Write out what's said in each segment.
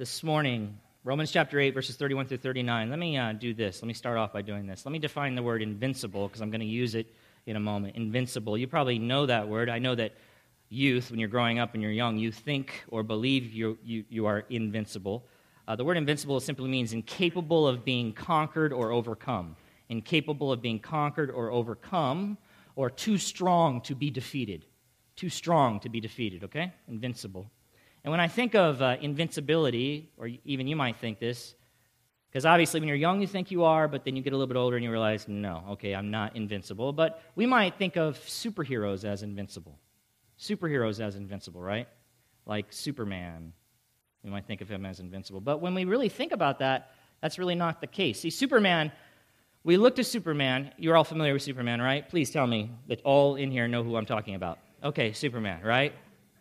this morning, Romans chapter 8, verses 31 through 39. Let me uh, do this. Let me start off by doing this. Let me define the word invincible because I'm going to use it in a moment. Invincible. You probably know that word. I know that youth, when you're growing up and you're young, you think or believe you, you, you are invincible. Uh, the word invincible simply means incapable of being conquered or overcome. Incapable of being conquered or overcome, or too strong to be defeated. Too strong to be defeated, okay? Invincible. And when I think of uh, invincibility, or even you might think this, because obviously when you're young you think you are, but then you get a little bit older and you realize, no, okay, I'm not invincible. But we might think of superheroes as invincible. Superheroes as invincible, right? Like Superman. We might think of him as invincible. But when we really think about that, that's really not the case. See, Superman, we look to Superman. You're all familiar with Superman, right? Please tell me that all in here know who I'm talking about. Okay, Superman, right?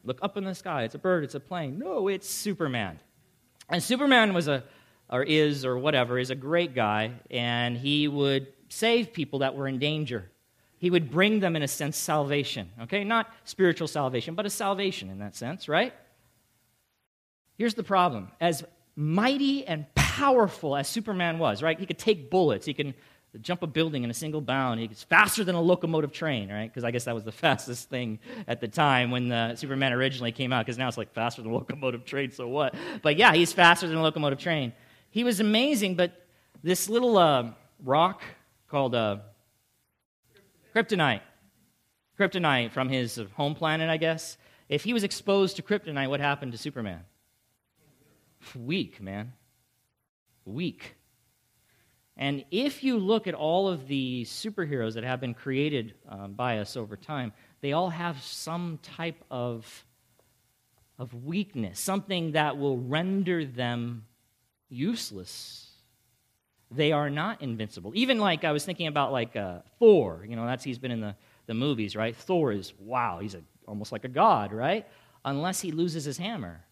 Look up in the sky. It's a bird, it's a plane. No, it's Superman. And Superman was a, or is, or whatever, is a great guy, and he would save people that were in danger. He would bring them, in a sense, salvation. Okay? Not spiritual salvation, but a salvation in that sense, right? Here's the problem. As mighty and powerful as Superman was, right? He could take bullets, he can jump a building in a single bound. He's faster than a locomotive train, right? Because I guess that was the fastest thing at the time when the Superman originally came out. Because now it's like faster than a locomotive train. So what? But yeah, he's faster than a locomotive train. He was amazing, but this little uh, rock called uh, kryptonite, kryptonite from his home planet, I guess. If he was exposed to kryptonite, what happened to Superman? Weak, man. Weak. And if you look at all of the superheroes that have been created um, by us over time, they all have some type of, of weakness, something that will render them useless. They are not invincible. Even like I was thinking about like uh, Thor, you know, that's he's been in the, the movies, right? Thor is, wow, he's a, almost like a god, right? Unless he loses his hammer.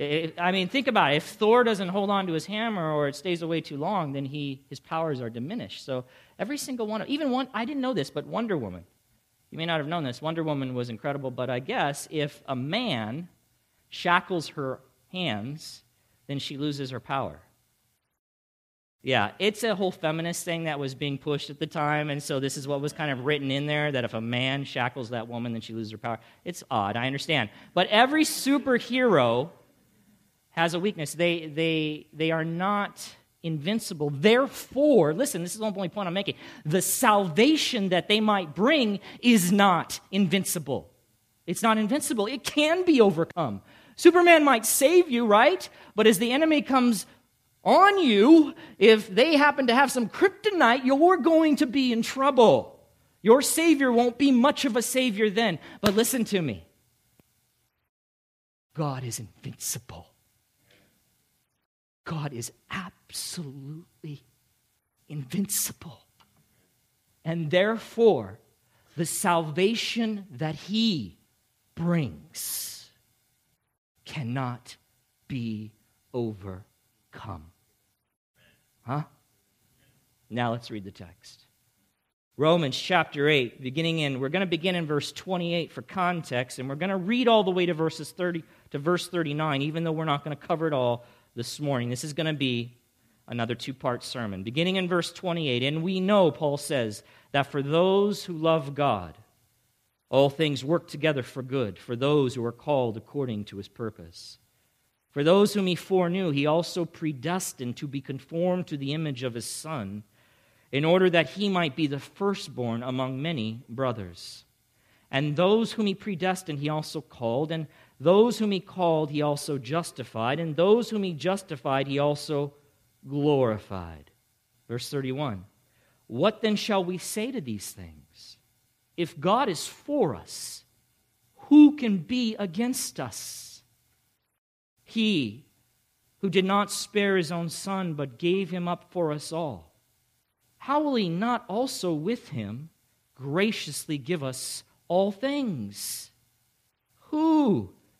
I mean, think about it. If Thor doesn't hold on to his hammer or it stays away too long, then he, his powers are diminished. So every single one, even one, I didn't know this, but Wonder Woman. You may not have known this. Wonder Woman was incredible, but I guess if a man shackles her hands, then she loses her power. Yeah, it's a whole feminist thing that was being pushed at the time, and so this is what was kind of written in there that if a man shackles that woman, then she loses her power. It's odd, I understand. But every superhero has a weakness. They, they, they are not invincible. Therefore, listen, this is the only point I'm making. The salvation that they might bring is not invincible. It's not invincible. It can be overcome. Superman might save you, right? But as the enemy comes on you, if they happen to have some kryptonite, you're going to be in trouble. Your Savior won't be much of a Savior then. But listen to me God is invincible. God is absolutely invincible. And therefore, the salvation that he brings cannot be overcome. Huh? Now let's read the text. Romans chapter 8, beginning in, we're going to begin in verse 28 for context, and we're going to read all the way to verses 30 to verse 39, even though we're not going to cover it all this morning. This is going to be another two part sermon. Beginning in verse 28, and we know, Paul says, that for those who love God, all things work together for good, for those who are called according to his purpose. For those whom he foreknew, he also predestined to be conformed to the image of his Son, in order that he might be the firstborn among many brothers. And those whom he predestined, he also called. And those whom he called, he also justified. And those whom he justified, he also glorified. Verse 31 What then shall we say to these things? If God is for us, who can be against us? He who did not spare his own son, but gave him up for us all, how will he not also with him graciously give us all things? Who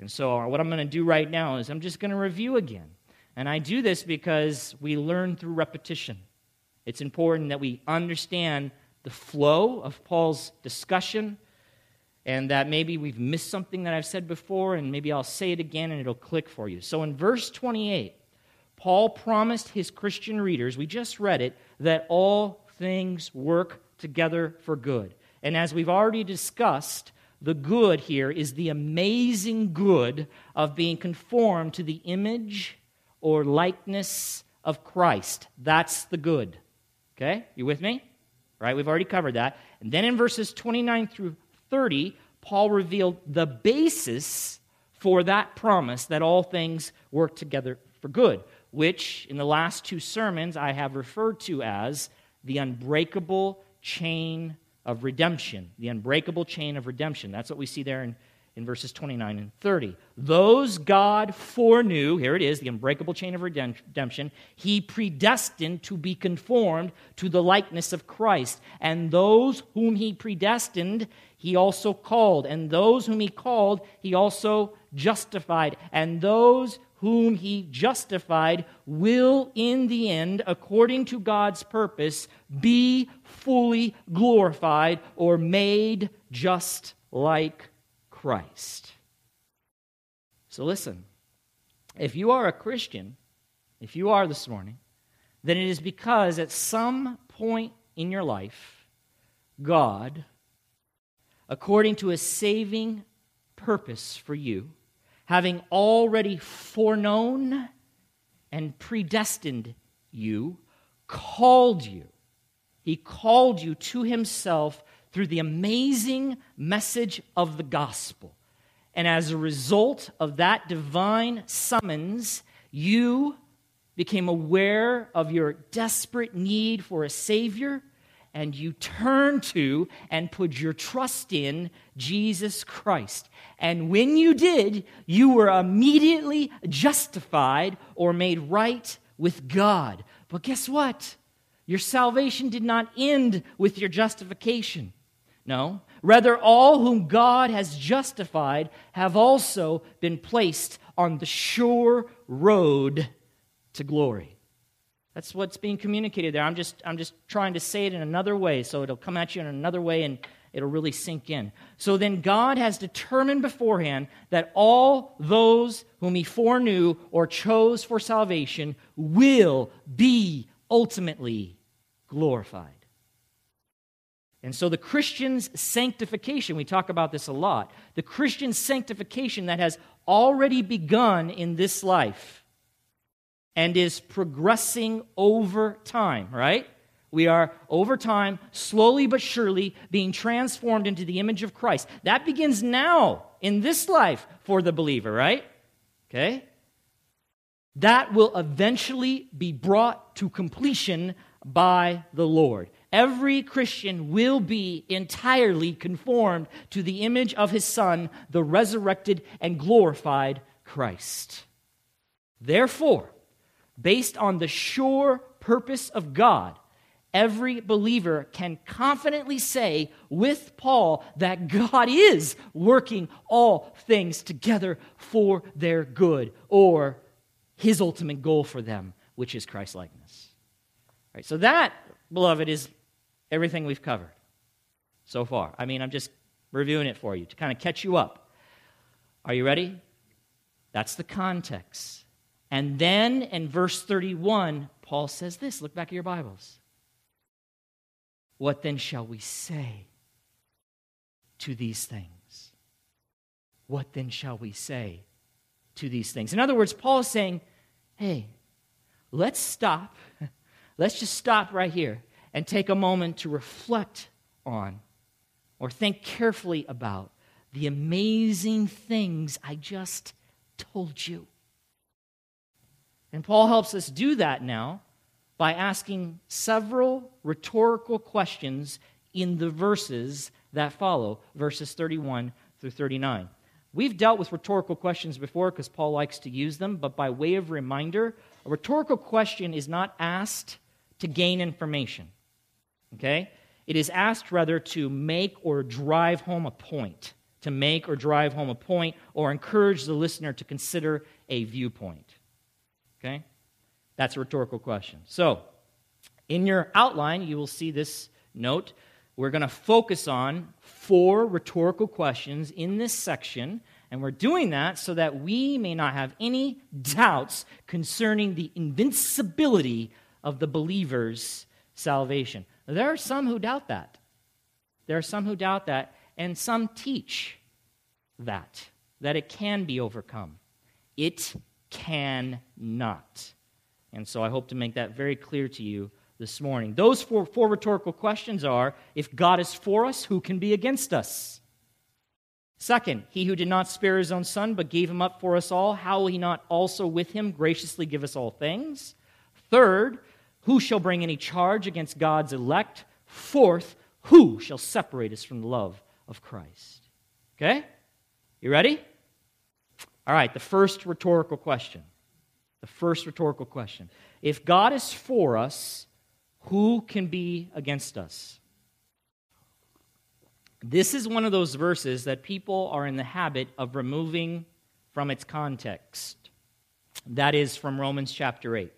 And so, uh, what I'm going to do right now is I'm just going to review again. And I do this because we learn through repetition. It's important that we understand the flow of Paul's discussion and that maybe we've missed something that I've said before, and maybe I'll say it again and it'll click for you. So, in verse 28, Paul promised his Christian readers, we just read it, that all things work together for good. And as we've already discussed, the good here is the amazing good of being conformed to the image or likeness of Christ. That's the good. Okay? You with me? Right? We've already covered that. And then in verses 29 through 30, Paul revealed the basis for that promise that all things work together for good which in the last two sermons I have referred to as the unbreakable chain of redemption. The unbreakable chain of redemption. That's what we see there in, in verses 29 and 30. Those God foreknew, here it is, the unbreakable chain of redemption, he predestined to be conformed to the likeness of Christ. And those whom he predestined, he also called. And those whom he called, he also justified. And those whom he justified will in the end, according to God's purpose, be fully glorified or made just like Christ. So listen, if you are a Christian, if you are this morning, then it is because at some point in your life, God, according to a saving purpose for you, having already foreknown and predestined you, called you. He called you to himself through the amazing message of the gospel. And as a result of that divine summons, you became aware of your desperate need for a Savior and you turn to and put your trust in Jesus Christ. And when you did, you were immediately justified or made right with God. But guess what? Your salvation did not end with your justification. No. Rather, all whom God has justified have also been placed on the sure road to glory. That's what's being communicated there. I'm just, I'm just trying to say it in another way so it'll come at you in another way and it'll really sink in. So then God has determined beforehand that all those whom he foreknew or chose for salvation will be ultimately glorified. And so the Christian's sanctification, we talk about this a lot, the Christian sanctification that has already begun in this life and is progressing over time, right? We are over time, slowly but surely, being transformed into the image of Christ. That begins now in this life for the believer, right? Okay? That will eventually be brought to completion by the Lord. Every Christian will be entirely conformed to the image of his Son, the resurrected and glorified Christ. Therefore, based on the sure purpose of God, every believer can confidently say with Paul that God is working all things together for their good or his ultimate goal for them, which is Christ likeness. Right, so that, beloved, is everything we've covered so far. I mean, I'm just reviewing it for you to kind of catch you up. Are you ready? That's the context. And then in verse 31, Paul says this look back at your Bibles. What then shall we say to these things? What then shall we say to these things? In other words, Paul is saying, hey, let's stop. Let's just stop right here and take a moment to reflect on or think carefully about the amazing things I just told you. And Paul helps us do that now by asking several rhetorical questions in the verses that follow, verses 31 through 39. We've dealt with rhetorical questions before because Paul likes to use them, but by way of reminder, a rhetorical question is not asked to gain information. Okay? It is asked rather to make or drive home a point, to make or drive home a point, or encourage the listener to consider a viewpoint. Okay? That's a rhetorical question. So, in your outline, you will see this note. We're going to focus on four rhetorical questions in this section, and we're doing that so that we may not have any doubts concerning the invincibility of the believer's salvation. There are some who doubt that. There are some who doubt that, and some teach that, that it can be overcome. It cannot. And so I hope to make that very clear to you this morning. Those four, four rhetorical questions are if God is for us, who can be against us? Second, he who did not spare his own son, but gave him up for us all, how will he not also with him graciously give us all things? Third, who shall bring any charge against God's elect? Fourth, who shall separate us from the love of Christ? Okay? You ready? All right, the first rhetorical question. The first rhetorical question. If God is for us, who can be against us? This is one of those verses that people are in the habit of removing from its context. That is from Romans chapter 8.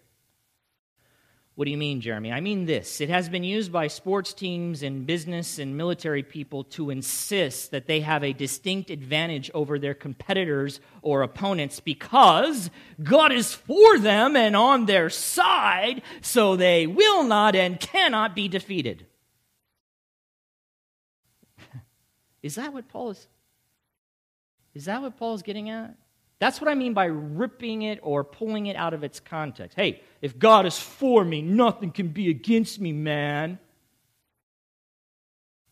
What do you mean, Jeremy? I mean this. It has been used by sports teams and business and military people to insist that they have a distinct advantage over their competitors or opponents because God is for them and on their side, so they will not and cannot be defeated. is that what Paul is? Is that what Paul is getting at? That's what I mean by ripping it or pulling it out of its context. Hey, if God is for me, nothing can be against me, man.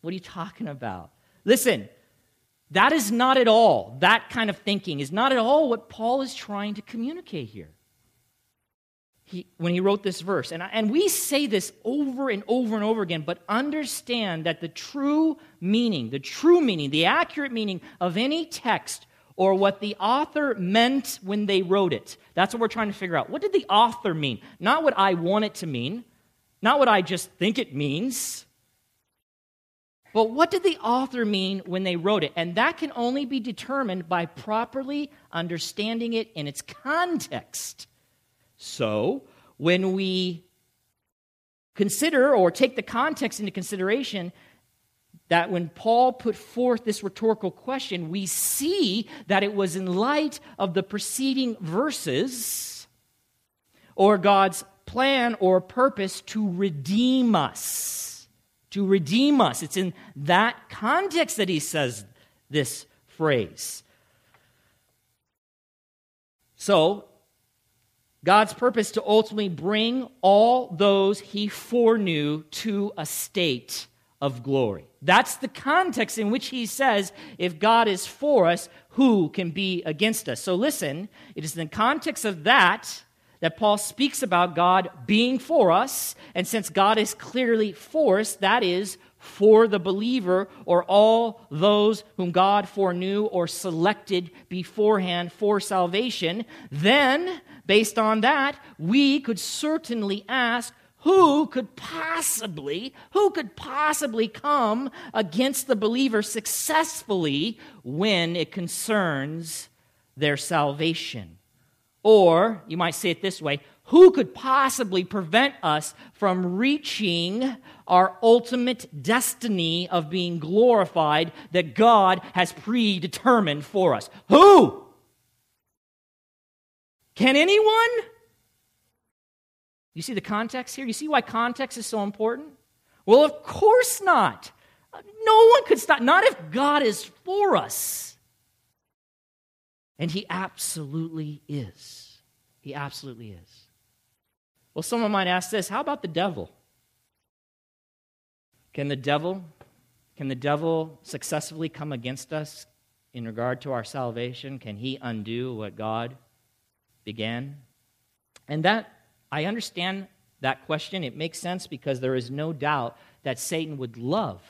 What are you talking about? Listen, that is not at all, that kind of thinking is not at all what Paul is trying to communicate here. He, when he wrote this verse. And, and we say this over and over and over again, but understand that the true meaning, the true meaning, the accurate meaning of any text or what the author meant when they wrote it. That's what we're trying to figure out. What did the author mean? Not what I want it to mean, not what I just think it means. But what did the author mean when they wrote it? And that can only be determined by properly understanding it in its context. So, when we consider or take the context into consideration, that when Paul put forth this rhetorical question, we see that it was in light of the preceding verses or God's plan or purpose to redeem us. To redeem us. It's in that context that he says this phrase. So, God's purpose to ultimately bring all those he foreknew to a state of glory. That's the context in which he says, if God is for us, who can be against us? So listen, it is in the context of that that Paul speaks about God being for us. And since God is clearly for us, that is for the believer or all those whom God foreknew or selected beforehand for salvation, then, based on that, we could certainly ask, who could possibly, who could possibly come against the believer successfully when it concerns their salvation? Or, you might say it this way Who could possibly prevent us from reaching our ultimate destiny of being glorified that God has predetermined for us? Who? Can anyone? You see the context here? You see why context is so important? Well, of course not. No one could stop, not if God is for us. And He absolutely is. He absolutely is. Well, someone might ask this how about the devil? Can the devil can the devil successfully come against us in regard to our salvation? Can he undo what God began? And that I understand that question. It makes sense because there is no doubt that Satan would love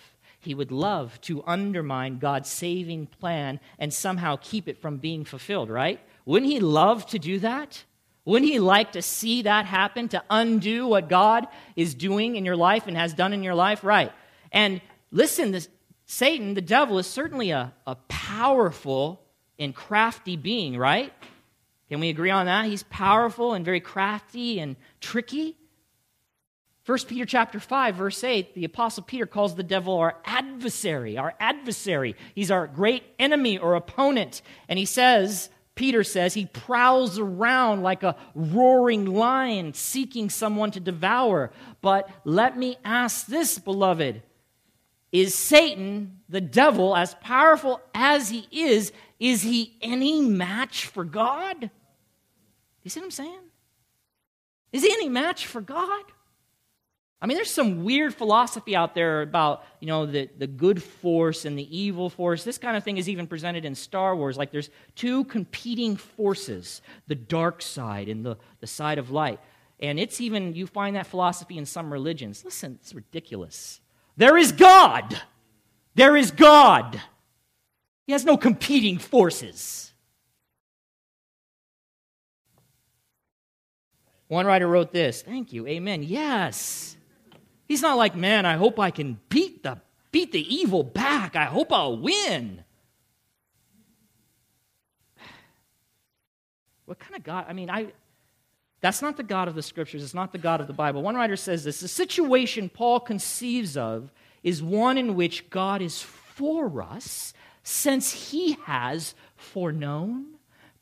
he would love to undermine God's saving plan and somehow keep it from being fulfilled, right? Wouldn't he love to do that? Wouldn't he like to see that happen, to undo what God is doing in your life and has done in your life? Right. And listen, this, Satan, the devil, is certainly a, a powerful and crafty being, right? Can we agree on that? He's powerful and very crafty and tricky. 1 Peter chapter 5 verse 8 the apostle Peter calls the devil our adversary our adversary he's our great enemy or opponent and he says Peter says he prowls around like a roaring lion seeking someone to devour but let me ask this beloved is Satan the devil as powerful as he is is he any match for God you see what I'm saying is he any match for God I mean, there's some weird philosophy out there about, you know, the, the good force and the evil force. This kind of thing is even presented in Star Wars. Like there's two competing forces the dark side and the, the side of light. And it's even, you find that philosophy in some religions. Listen, it's ridiculous. There is God. There is God. He has no competing forces. One writer wrote this. Thank you. Amen. Yes. He's not like, man, I hope I can beat the, beat the evil back. I hope I'll win. What kind of God? I mean, I, that's not the God of the scriptures. It's not the God of the Bible. One writer says this the situation Paul conceives of is one in which God is for us, since he has foreknown,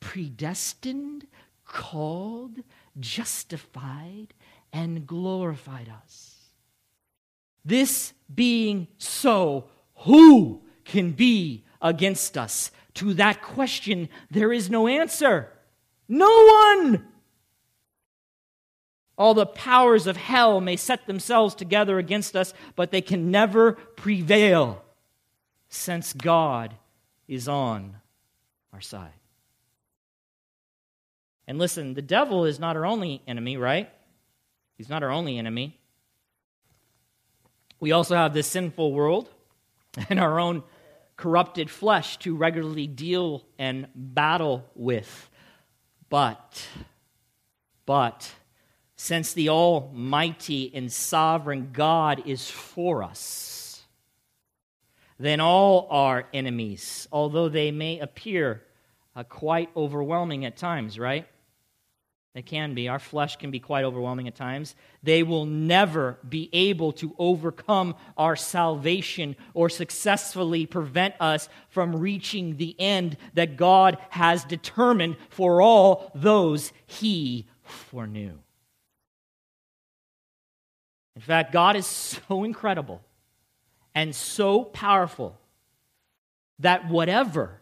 predestined, called, justified, and glorified us. This being so, who can be against us? To that question, there is no answer. No one! All the powers of hell may set themselves together against us, but they can never prevail since God is on our side. And listen, the devil is not our only enemy, right? He's not our only enemy. We also have this sinful world and our own corrupted flesh to regularly deal and battle with. But, but, since the Almighty and sovereign God is for us, then all our enemies, although they may appear uh, quite overwhelming at times, right? They can be. Our flesh can be quite overwhelming at times. They will never be able to overcome our salvation or successfully prevent us from reaching the end that God has determined for all those He foreknew. In fact, God is so incredible and so powerful that whatever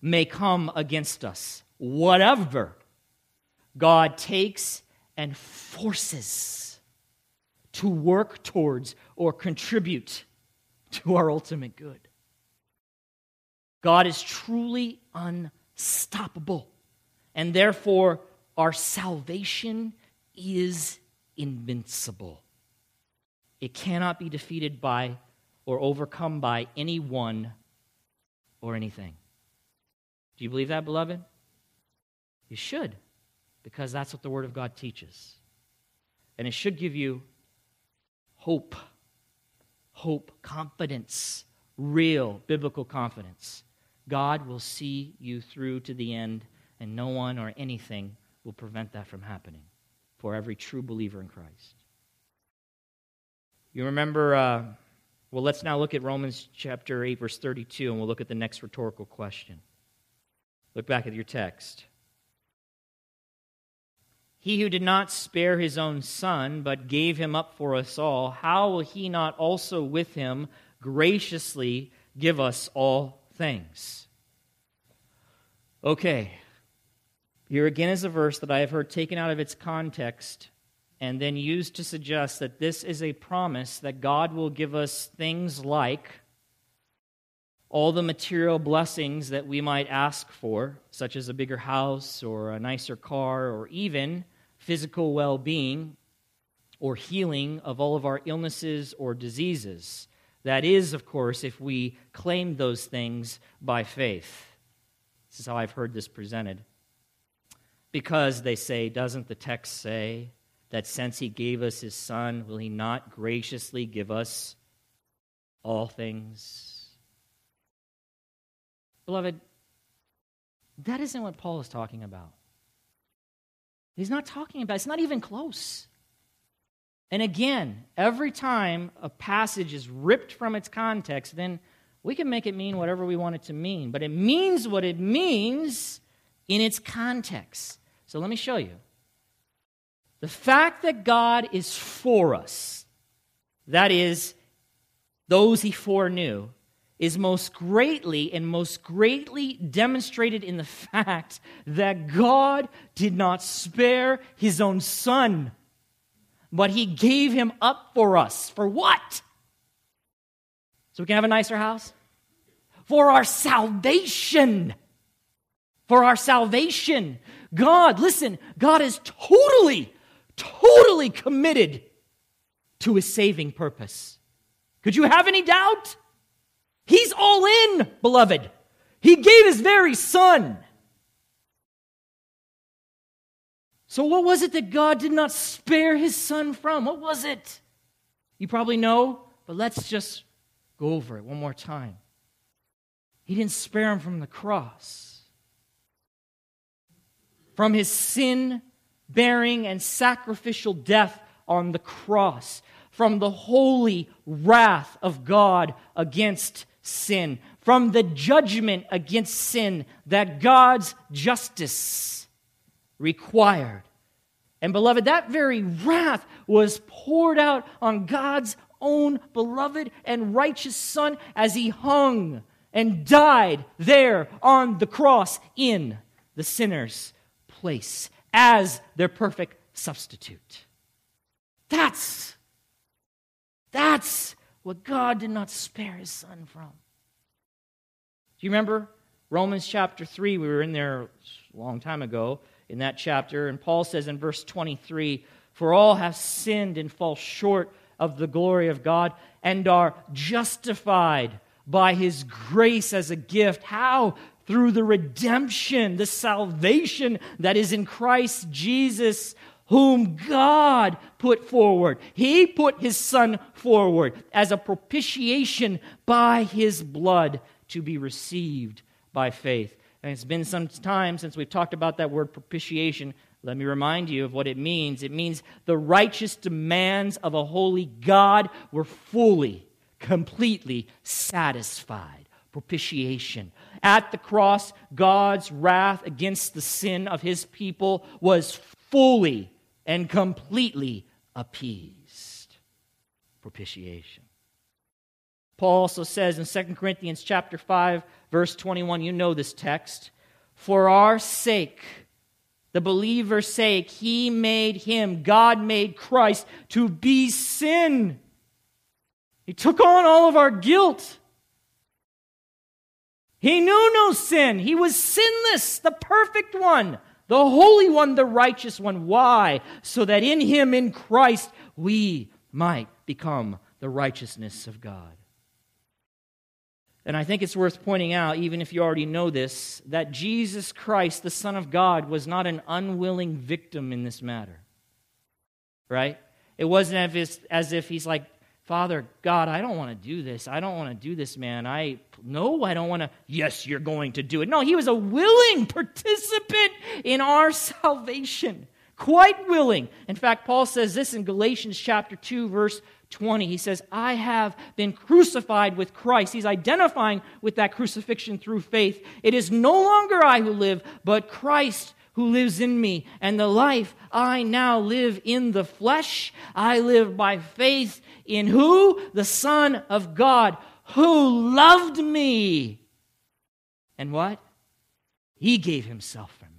may come against us, whatever God takes and forces to work towards or contribute to our ultimate good. God is truly unstoppable, and therefore our salvation is invincible. It cannot be defeated by or overcome by anyone or anything. Do you believe that, beloved? You should because that's what the Word of God teaches. And it should give you hope, hope, confidence, real biblical confidence. God will see you through to the end, and no one or anything will prevent that from happening. for every true believer in Christ. You remember, uh, well, let's now look at Romans chapter 8, verse 32, and we'll look at the next rhetorical question. Look back at your text. He who did not spare his own son, but gave him up for us all, how will he not also with him graciously give us all things? Okay, here again is a verse that I have heard taken out of its context and then used to suggest that this is a promise that God will give us things like all the material blessings that we might ask for, such as a bigger house or a nicer car, or even physical well being or healing of all of our illnesses or diseases. That is, of course, if we claim those things by faith. This is how I've heard this presented. Because they say, doesn't the text say that since he gave us his son, will he not graciously give us all things? Beloved, that isn't what Paul is talking about. He's not talking about, it's not even close. And again, every time a passage is ripped from its context, then we can make it mean whatever we want it to mean. But it means what it means in its context. So let me show you. The fact that God is for us, that is, those he foreknew, is most greatly and most greatly demonstrated in the fact that God did not spare his own son, but he gave him up for us. For what? So we can have a nicer house? For our salvation. For our salvation. God, listen, God is totally, totally committed to his saving purpose. Could you have any doubt? He's all in, beloved. He gave his very son. So, what was it that God did not spare his son from? What was it? You probably know, but let's just go over it one more time. He didn't spare him from the cross from his sin bearing and sacrificial death on the cross, from the holy wrath of God against sin, from the judgment against sin that God's justice required. And beloved, that very wrath was poured out on God's own beloved and righteous Son as he hung and died there on the cross in the sinner's place as their perfect substitute. That's that's what God did not spare his son from. Do you remember Romans chapter 3? We were in there a long time ago in that chapter, and Paul says in verse 23 For all have sinned and fall short of the glory of God and are justified by his grace as a gift. How? Through the redemption, the salvation that is in Christ Jesus, whom God put forward. He put his Son forward as a propitiation by his blood to be received by faith. And it's been some time since we've talked about that word propitiation. Let me remind you of what it means. It means the righteous demands of a holy God were fully, completely satisfied. Propitiation. At the cross, God's wrath against the sin of his people was fully and completely appeased. Propitiation. Paul also says in 2 Corinthians chapter 5 verse 21, you know this text, for our sake the believer's sake, he made him, God made Christ to be sin. He took on all of our guilt. He knew no sin. He was sinless, the perfect one, the holy one, the righteous one. Why? So that in him, in Christ, we might become the righteousness of God. And I think it's worth pointing out, even if you already know this, that Jesus Christ, the Son of God, was not an unwilling victim in this matter. Right? It wasn't as if he's like, Father, God, I don't want to do this. I don't want to do this, man. I no, I don't want to. Yes, you're going to do it. No, he was a willing participant in our salvation. quite willing. In fact, Paul says this in Galatians chapter 2, verse 20. He says, I have been crucified with Christ. He's identifying with that crucifixion through faith. It is no longer I who live, but Christ who lives in me. And the life I now live in the flesh, I live by faith in who? The Son of God, who loved me. And what? He gave himself for me.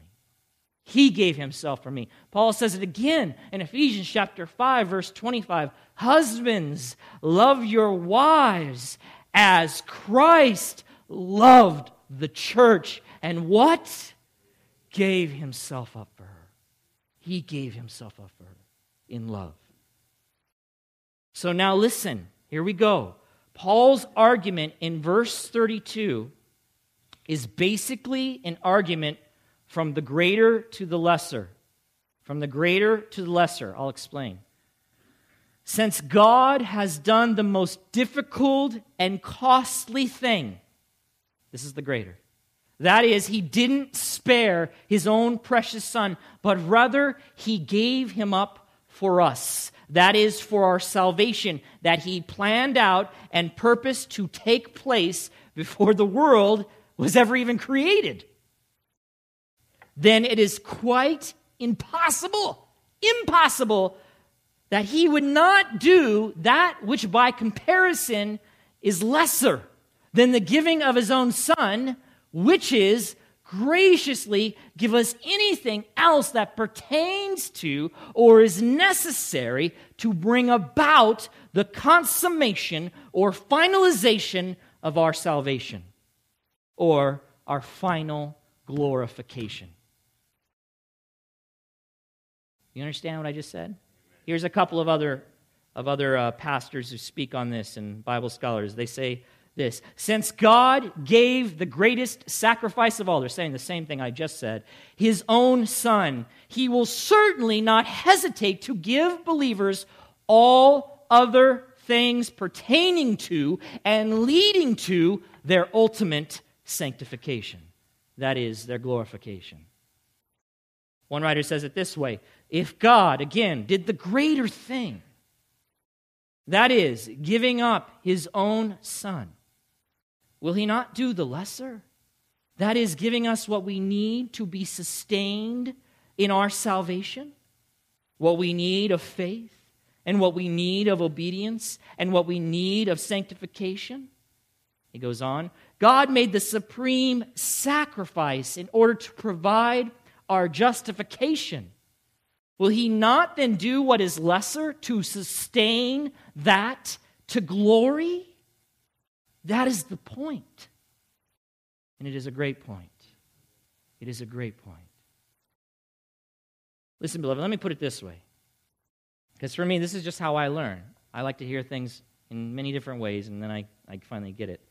He gave himself for me. Paul says it again in Ephesians chapter 5 verse 25. Husbands, love your wives as Christ loved the church and what? Gave himself up for her. He gave himself up for her in love. So now listen, here we go. Paul's argument in verse 32 is basically an argument from the greater to the lesser. From the greater to the lesser. I'll explain. Since God has done the most difficult and costly thing, this is the greater. That is, he didn't spare his own precious son, but rather he gave him up for us. That is, for our salvation that he planned out and purposed to take place before the world was ever even created. Then it is quite impossible, impossible that he would not do that which by comparison is lesser than the giving of his own son, which is graciously give us anything else that pertains to or is necessary to bring about the consummation or finalization of our salvation or our final glorification. You understand what I just said? Here's a couple of other, of other uh, pastors who speak on this and Bible scholars. They say this Since God gave the greatest sacrifice of all, they're saying the same thing I just said, his own son, he will certainly not hesitate to give believers all other things pertaining to and leading to their ultimate sanctification. That is, their glorification. One writer says it this way if God, again, did the greater thing, that is, giving up his own son, will he not do the lesser? That is, giving us what we need to be sustained in our salvation, what we need of faith, and what we need of obedience, and what we need of sanctification. He goes on God made the supreme sacrifice in order to provide our justification. Will he not then do what is lesser to sustain that to glory? That is the point. And it is a great point. It is a great point. Listen, beloved, let me put it this way. Because for me, this is just how I learn. I like to hear things in many different ways, and then I, I finally get it.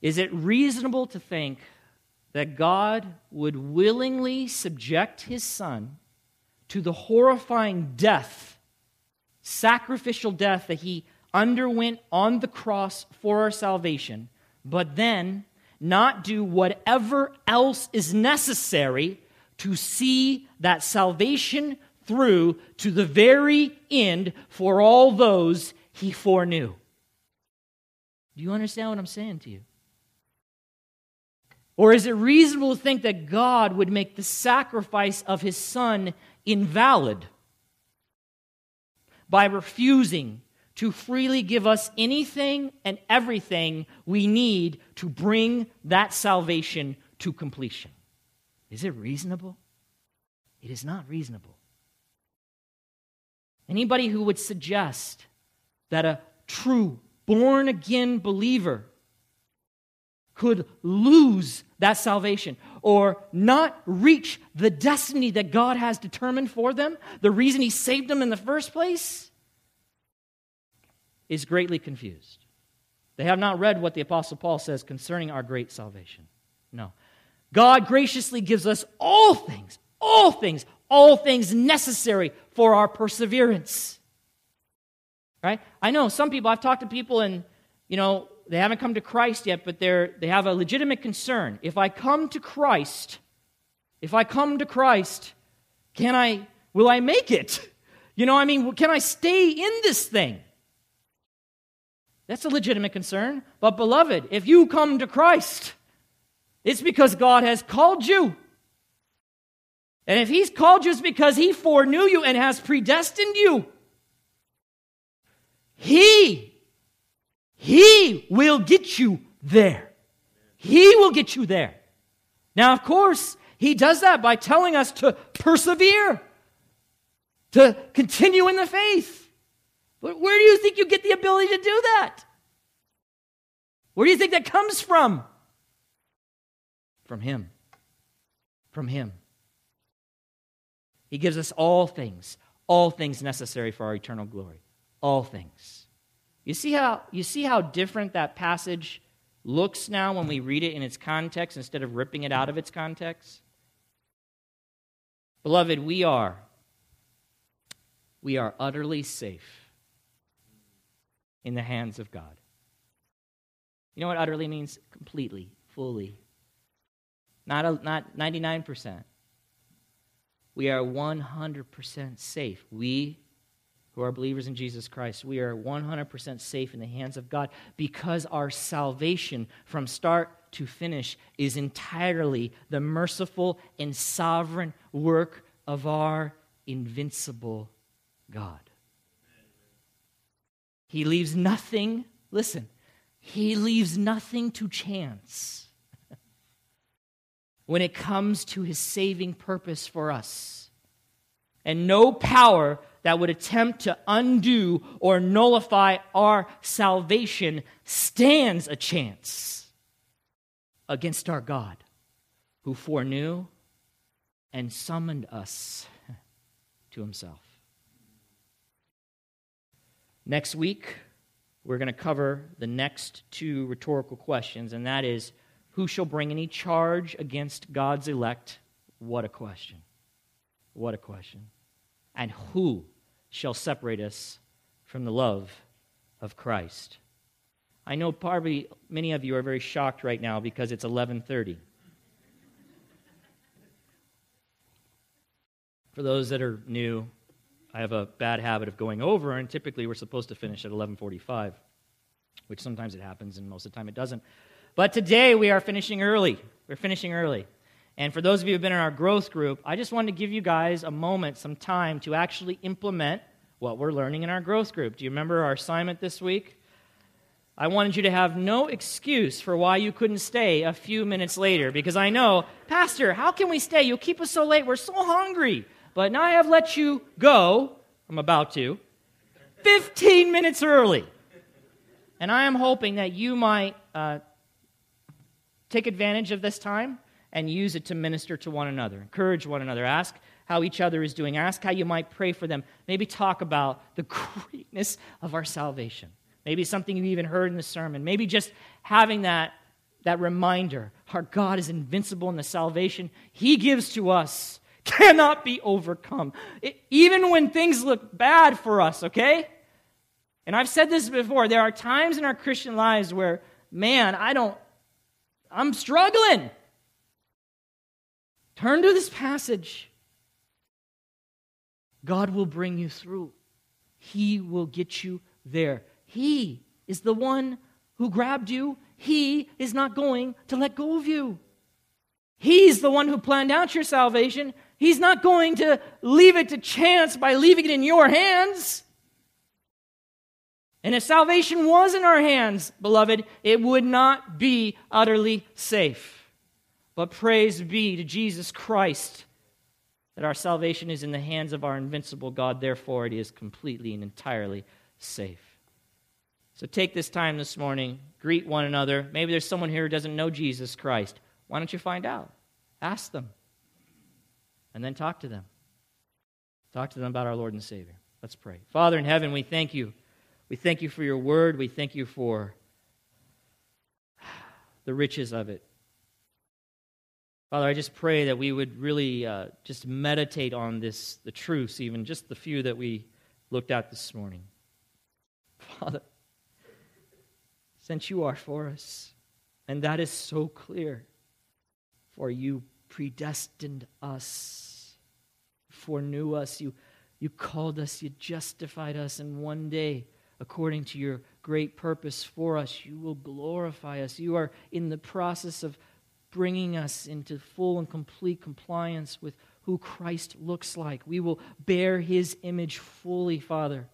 Is it reasonable to think that God would willingly subject his son to the horrifying death, sacrificial death that he underwent on the cross for our salvation, but then not do whatever else is necessary to see that salvation through to the very end for all those he foreknew. Do you understand what I'm saying to you? Or is it reasonable to think that God would make the sacrifice of his son invalid by refusing to freely give us anything and everything we need to bring that salvation to completion. Is it reasonable? It is not reasonable. Anybody who would suggest that a true born again believer could lose that salvation or not reach the destiny that God has determined for them, the reason He saved them in the first place, is greatly confused. They have not read what the Apostle Paul says concerning our great salvation. No. God graciously gives us all things, all things, all things necessary for our perseverance. Right? I know some people, I've talked to people and, you know, they haven't come to Christ yet, but they're, they have a legitimate concern. If I come to Christ, if I come to Christ, Can I, will I make it? You know, I mean, can I stay in this thing? That's a legitimate concern. But, beloved, if you come to Christ, it's because God has called you. And if He's called you, it's because He foreknew you and has predestined you. He, He will get you there. He will get you there. Now, of course, He does that by telling us to persevere, to continue in the faith. Where do you think you get the ability to do that? Where do you think that comes from? From Him. From Him. He gives us all things, all things necessary for our eternal glory. All things. You see how, you see how different that passage looks now when we read it in its context instead of ripping it out of its context? Beloved, we are we are utterly safe in the hands of God. You know what utterly means? Completely, fully. Not, a, not 99%. We are 100% safe. We who are believers in Jesus Christ, we are 100% safe in the hands of God because our salvation from start to finish is entirely the merciful and sovereign work of our invincible God. He leaves nothing, listen, he leaves nothing to chance when it comes to his saving purpose for us. And no power that would attempt to undo or nullify our salvation stands a chance against our God who foreknew and summoned us to himself. Next week, we're going to cover the next two rhetorical questions, and that is who shall bring any charge against God's elect? What a question. What a question. And who shall separate us from the love of Christ. I know probably many of you are very shocked right now because it's 11:30. For those that are new, I have a bad habit of going over and typically we're supposed to finish at 11:45, which sometimes it happens and most of the time it doesn't. But today we are finishing early. We're finishing early. And for those of you who have been in our growth group, I just wanted to give you guys a moment, some time to actually implement what we're learning in our growth group. Do you remember our assignment this week? I wanted you to have no excuse for why you couldn't stay a few minutes later because I know, Pastor, how can we stay? You'll keep us so late. We're so hungry. But now I have let you go, I'm about to, 15 minutes early. And I am hoping that you might uh, take advantage of this time and use it to minister to one another, encourage one another, ask how each other is doing, ask how you might pray for them, maybe talk about the greatness of our salvation. Maybe something you even heard in the sermon. Maybe just having that, that reminder our God is invincible in the salvation He gives to us cannot be overcome. It, even when things look bad for us, okay? And I've said this before there are times in our Christian lives where, man, I don't, I'm struggling. Turn to this passage. God will bring you through. He will get you there. He is the one who grabbed you. He is not going to let go of you. He's the one who planned out your salvation. He's not going to leave it to chance by leaving it in your hands. And if salvation was in our hands, beloved, it would not be utterly safe. But praise be to Jesus Christ that our salvation is in the hands of our invincible God. Therefore, it is completely and entirely safe. So take this time this morning, greet one another. Maybe there's someone here who doesn't know Jesus Christ. Why don't you find out? Ask them. And then talk to them. Talk to them about our Lord and Savior. Let's pray. Father in heaven, we thank you. We thank you for your word. We thank you for the riches of it. Father, I just pray that we would really uh, just meditate on this, the truths, even just the few that we looked at this morning. Father, since you are for us, and that is so clear, for you predestined us foreknew us. You, you called us. You justified us. And one day, according to your great purpose for us, you will glorify us. You are in the process of bringing us into full and complete compliance with who Christ looks like. We will bear his image fully, Father.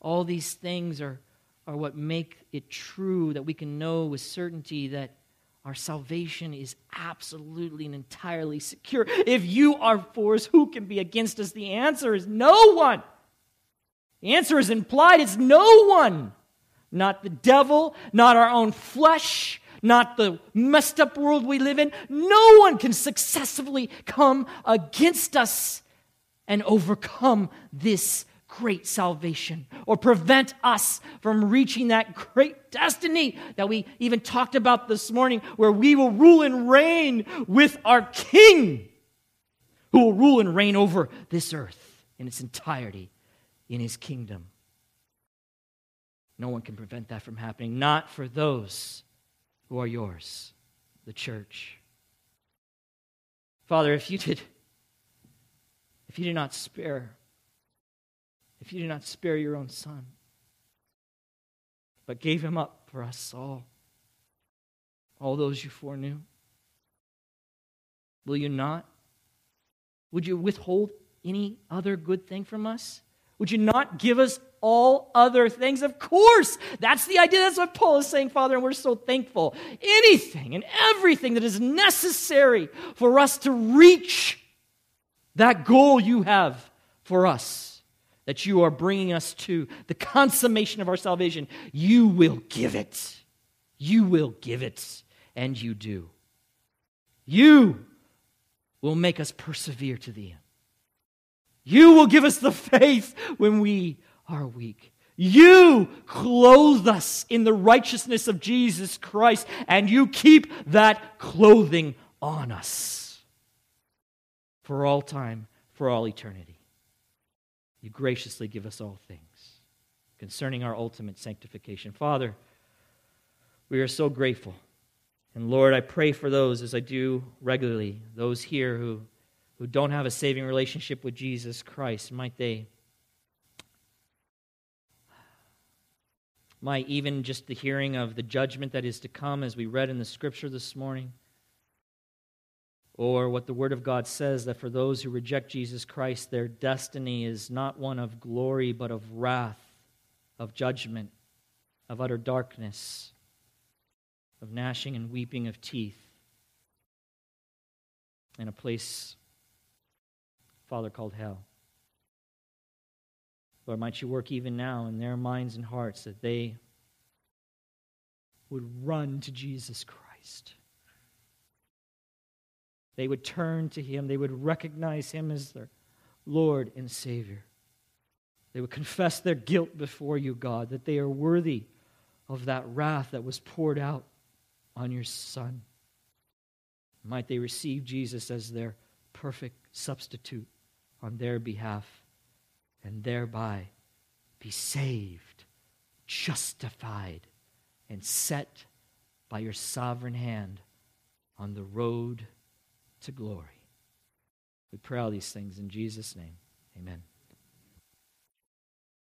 All these things are, are what make it true that we can know with certainty that our salvation is absolutely and entirely secure. If you are for us, who can be against us? The answer is no one. The answer is implied it's no one. Not the devil, not our own flesh, not the messed up world we live in. No one can successfully come against us and overcome this great salvation or prevent us from reaching that great destiny that we even talked about this morning, where we will rule and reign with our King, who will rule and reign over this earth in its entirety in his kingdom. No one can prevent that from happening, not for those who are yours, the church. Father, if you did if you did not spare if you did not spare your own son, but gave him up for us all, all those you foreknew? Will you not? Would you withhold any other good thing from us? Would you not give us all other things? Of course. That's the idea. That's what Paul is saying, Father, and we're so thankful. Anything and everything that is necessary for us to reach that goal you have for us that you are bringing us to, the consummation of our salvation, you will give it. You will give it, and you do. You will make us persevere to the end. You will give us the faith when we are weak. You clothe us in the righteousness of Jesus Christ, and you keep that clothing on us for all time, for all eternity you graciously give us all things concerning our ultimate sanctification. Father, we are so grateful. And Lord, I pray for those, as I do regularly, those here who, who don't have a saving relationship with Jesus Christ. Might they, might even just the hearing of the judgment that is to come, as we read in the scripture this morning, or what the Word of God says that for those who reject Jesus Christ, their destiny is not one of glory, but of wrath, of judgment, of utter darkness, of gnashing and weeping of teeth, in a place, Father, called hell. Lord, might you work even now in their minds and hearts that they would run to Jesus Christ they would turn to him, they would recognize him as their Lord and Savior. They would confess their guilt before you, God, that they are worthy of that wrath that was poured out on your Son. Might they receive Jesus as their perfect substitute on their behalf and thereby be saved, justified, and set by your sovereign hand on the road to glory. We pray all these things in Jesus' name. Amen.